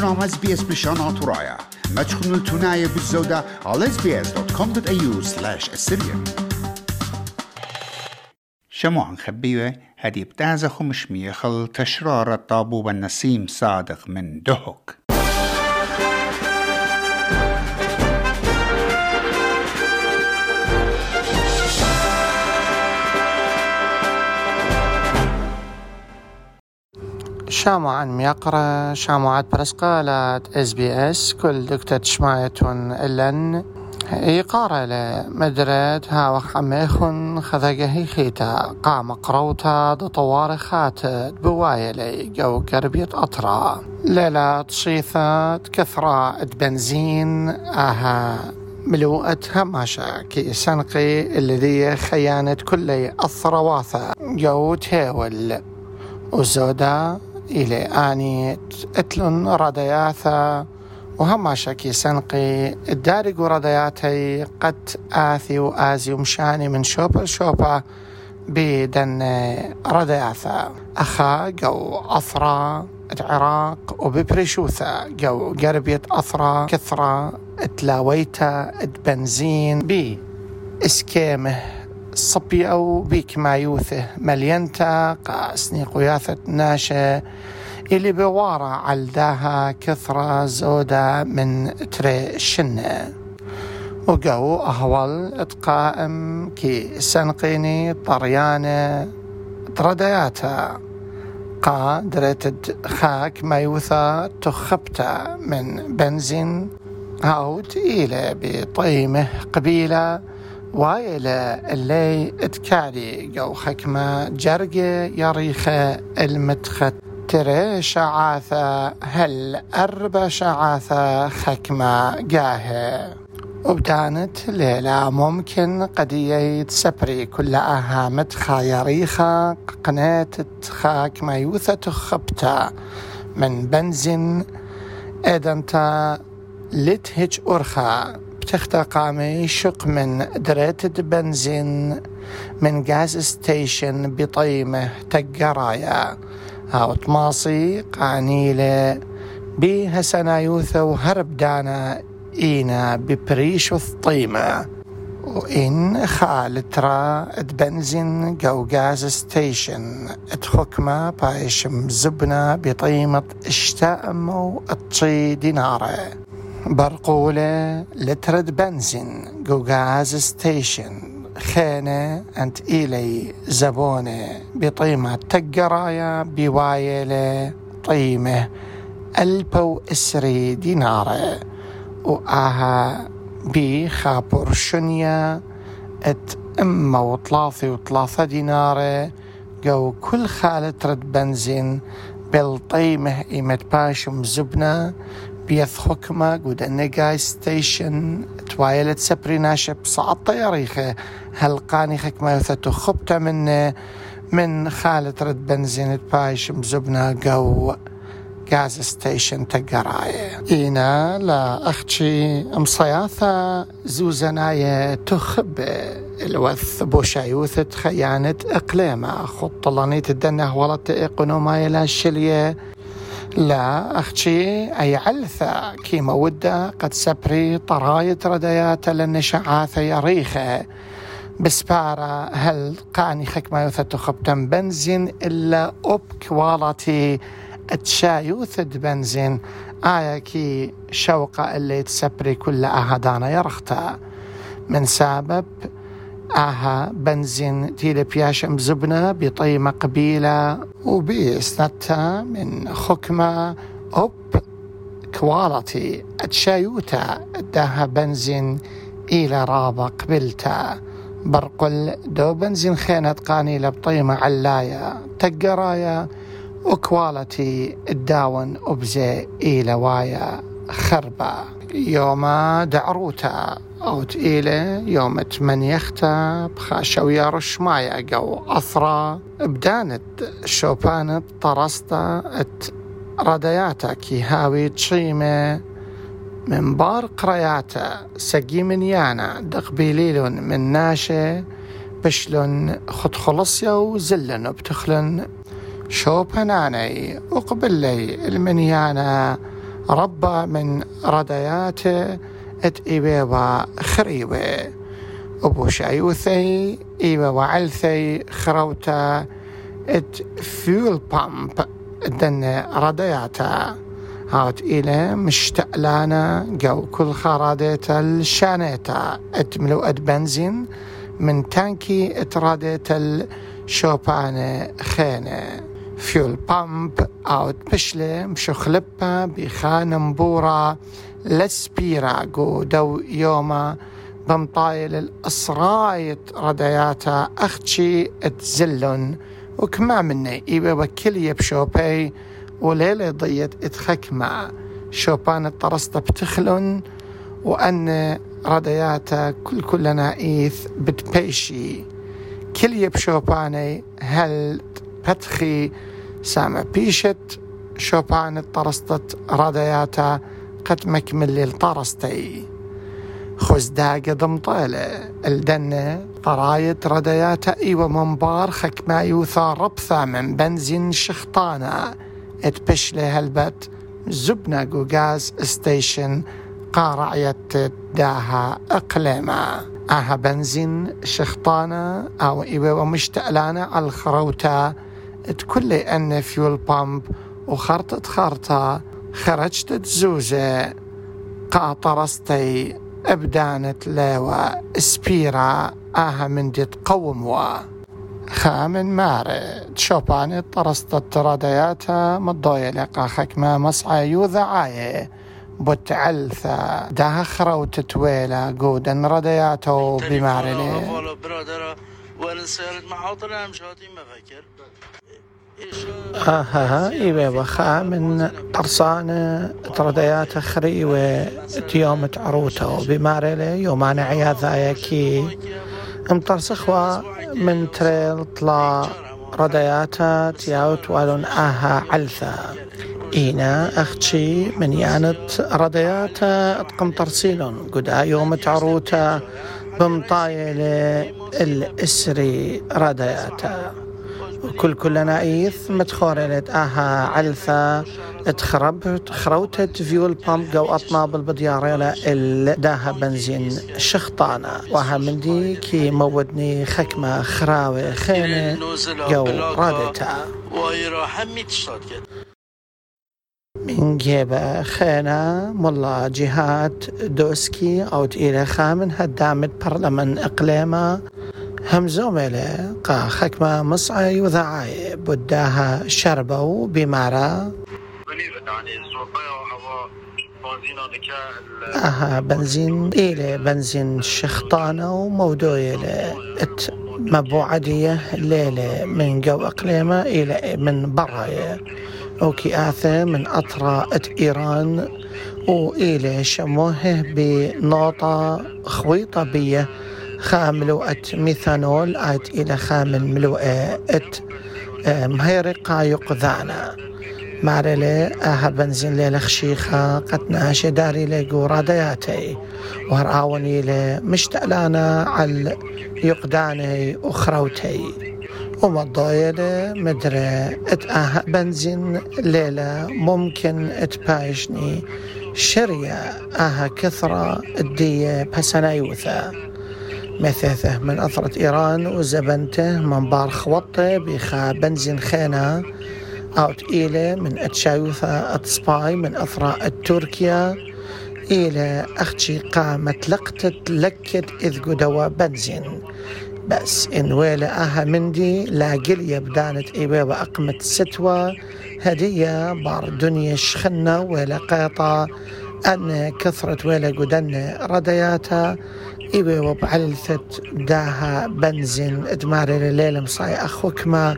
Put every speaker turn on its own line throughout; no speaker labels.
برنامج اس بي اس بشان ترايا ما تشخنوا التناية بالزودة على sbs.com.au slash assyrian شموعا خبيوة هدي بتازة خمشمية خل تشرار الطابوب النسيم صادق من دهك
شامعا ميقرة شامعات برسقالات إس بي إس. كل دكتور تشمايتون إلن إيقارة لمدرد ها وخميخن خذقه خيتا. قام قروتا دطوار خاتت بوايلي جو قربية أطرا. ليلة تصيثات كثرة بنزين. آها ملوءة هماشة كي سنقي الذي خيانة كل الثرواثة جو تيول وزودا إلى أني إتلن ردياثا وهم شكي سنقي الدارق ردياتي قد آثي وآزي ومشاني من شوبة لشوبة بدن ردياثا أخا جو أثرى العراق وببريشوثا جو قربية أثرى كثرة تلاويتا بنزين بي إسكيمه صبي أو بيك ما يوثه ملينتا قاسني قياثة ناشا اللي بوارا علداها كثرة زودة من تري شنة. وقو أهول إتقائم كي سنقيني طريانة تردياتا. قا دريت خاك ما يوثا تخبتا من بنزين. أو تقيلة بطيمه قبيلة وايلة اللي اتكالي جو خكمة جرقة يريخة المتخترة شعاثة هل أربع شعاثة خكمة قاهة. وبدانت ليلة ممكن قدية سبري كل أهامت خايريخة قناة خاك ما يوثة خبتا. من بنزين إدنتا لتهج أرخا. بتختا قامي شق من دريتد بنزين من غاز ستيشن بطيمة تقرايا. هاو تماصي قانيلة بيها سنايوثة وهرب دانا إينا ببريش الطيمة وإن خالترا بنزين جو غاز ستيشن اتخكمة بايش مزبنة بطيمة اشتأمو الطي دينارة. برقولة لترد بنزين جو غاز ستيشن. خينة أنت إلي زبونة بطيمة تقرايا بوايلة طيمة. ألبو إسري دينارة. وآها بي خابر شنيا أت اما وطلاثي وطلاثة دينارة. جو كل خالة رد بنزين بالطيمة إيمت باشم زبنة. بيث حكمة قد النقاي ستيشن توايلت سبري ناشب صعد طياريخة. هلقاني خكمة يثتو خبتة من من خالة رد بنزين بايش مزبنة قو غاز ستيشن تقراية. إينا لا أختي مصياثة زوزناية تخب. الوث بوشايوثة خيانة إقليمة. خط لانيت الدنة ولت إقنوماية لا شلية. لا أختي أي علثة. كيما ودا قد سبري طرايت رديات للنشعاثة يريخة بسبارة هل قاني خكما يوثة خبتم بنزين إلا أوب كوالتي تشايوث بنزين. آية كي شوقة اللي تسبري كل أهدانا يرختا من سبب آها بنزين تيلي بياشم زبنة بطيمة قبيلة. وبيسنتا من خكمة أوب كواليتي أتشايوتا داها بنزين إلى رابا قبلتا برقل دو بنزين خينة قانيلة بطيمة علاية تقرايا وكواليتي الداون أبزي إلى وايا خربة. يوم دعروتا. أو تقيلة يوم تمنيختا بخاشويا رشمايا قو أثرا بدانت شوبانت طرستا أت ردياتا كي هاوي تشيمة. من بار قرياتا سقي من يانا دقبيليلون من ناشة بشلون خد خلصيا وزلن بتخلن شوباناني وقبل لي المنيانا. ربا من ردياته ات إيبا خريبه أبو شايوثي إيبا وعلثي خروتا ات فيول بامب دن ردياتا هات إلى مشتقلانا جو كل خراديتا الشانيتا ات بنزين من تانكي اتراديت الشوبانة خينة فيول بامب أو بشلة مشو خلبة بخانة مبورة لسبيرا دو يوما. بمطايل الأسرايت ردياتا. أختشي اتزلن. وكما مني. إيبا وكل بشوبي وليلة ضيت اتخكما شوبان الطرسطة بتخلن. وأن ردياتا كل كلنا إيث بتبيشي. كل يبشوباني هل سامع بيشت شوبان الطرسطة ردياتا قد مكمل الطرستي خزداق ضمطيلة الدنة طرايت ردياتا إيوه منبار خك ما يوثى ربثة من بنزين شخطانة اتبشله هالبت زبنا غاز ستيشن قارعية داها إقليما. آها بنزين شخطانة أو إيوه ومشتعلانة على الخروتة تكل ان فيول بامب وخرطت خرطة خرجت تزوزة قاطرستي ابدانت لوا سبيرا أها من دي تقوموا خامن ماري تشوباني طرست الترادياتا مضوية لقا خكما مصعى يوذا عاية بتعلثة ده خرو تتويلة قودا ردياتو بماري لي آها إيوه وخا من طرسانة ترديات خريوة تيوم تعروتو. بماري لي يومان عياذايا كي امطرسخوا من تريل طلا ردياتا تياوت والون آها علثة إينا أختشي من يانت ردياتا أتقم ترسيلون قدا يوم تعروتا بمطايل الإسري ردياتا. كل نايث متخورلت آها علثة. تخرب تخروتت فيول بامب جو أطناب البدياريلا داها بنزين شخطانة. وها من دي كي مودني خكمة خراوي خيمة جو رادتا من جيبة خينا ملا جهات دوسكي أو إلى خامن هدامت برلمان إقليمة. همزوميلة قا خكمة مصعي وذعاي بداها شربوا بمارا. أها بنزين إلى بنزين شخطانة ومودوية إت مبوعدية ليلة من جو إقليمة إلى من براية. وكي آثة من إت إيران وإلى شموه بنوطة خويطة بيه خاملوءة ميثانول آت إلى خامل ملوءة مهيرقة يقذانا مارلي أها بنزين لي لخشيخة قد ناشي داري لي قورادياتي وهرآوني لي مشتعلانا على يقداني وخروتي ومضايلة مدري إت آها بنزين ليلة ممكن اتبايشني شرية آها كثرة الدية بسنايوثة مثاثة من أثرة إيران وزبنته من بار خوطة بخا بنزين خينا أوت إيلة من أتشايوثة أتصباي من أثرة التركيا إلى أختي قامت لقتت لكت إذ قدوا بنزين. بس إن ويلا أها مندي لا قلية بدانت إيوة وأقمت ستوى هدية بار دنيا شخنة ولا قيطة أن كثرة ويلا قدن ردياتها إيوي وبعلثت داها بنزين ادمار الليل مصاي أخوك ما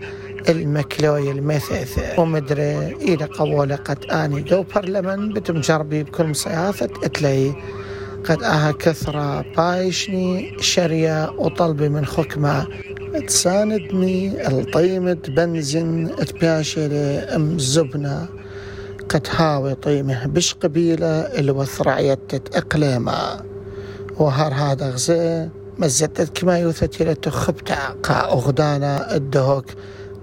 المكلوي المثيثة ومدري إلى قولة قد آني. دو برلمان بتمجربي بكل مصياثة أتلي. قد آها كثرة بايشني شريا وطلبي من خكمة تساندني الطيمة بنزين اتباشي أم زبنة. قد هاوي طيمة بش قبيلة الوثرعيتت إقليمة. وهر هذا غزي مزتت كما يوثت إلى تخبتا قا أغدانا الدهوك.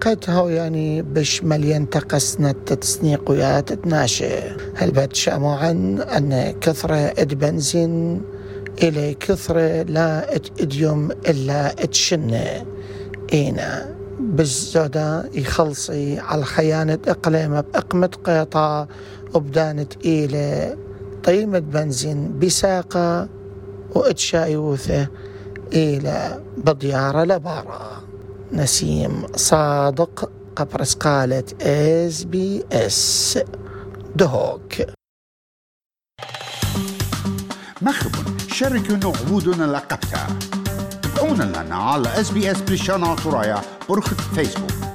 قد هو يعني بش مليان تقسنا تتسنيق ويا تتناشي. هل بات شامو عن أن كثرة إد بنزين إلى كثرة لا إديوم إلا اتشنة إينا بالزودة يخلصي على خيانة إقليمة بإقمة قيطة وبدانت إلى طيمة بنزين بساقة. وإتشايوثة إلى بديارة لبارة نسيم صادق قبرس قالت إس بي إس. دهوك.
مخبن شاركوا عبودنا لقبتها تابعونا لنا على إس بي إس بريشانا ترايا برخة فيسبوك.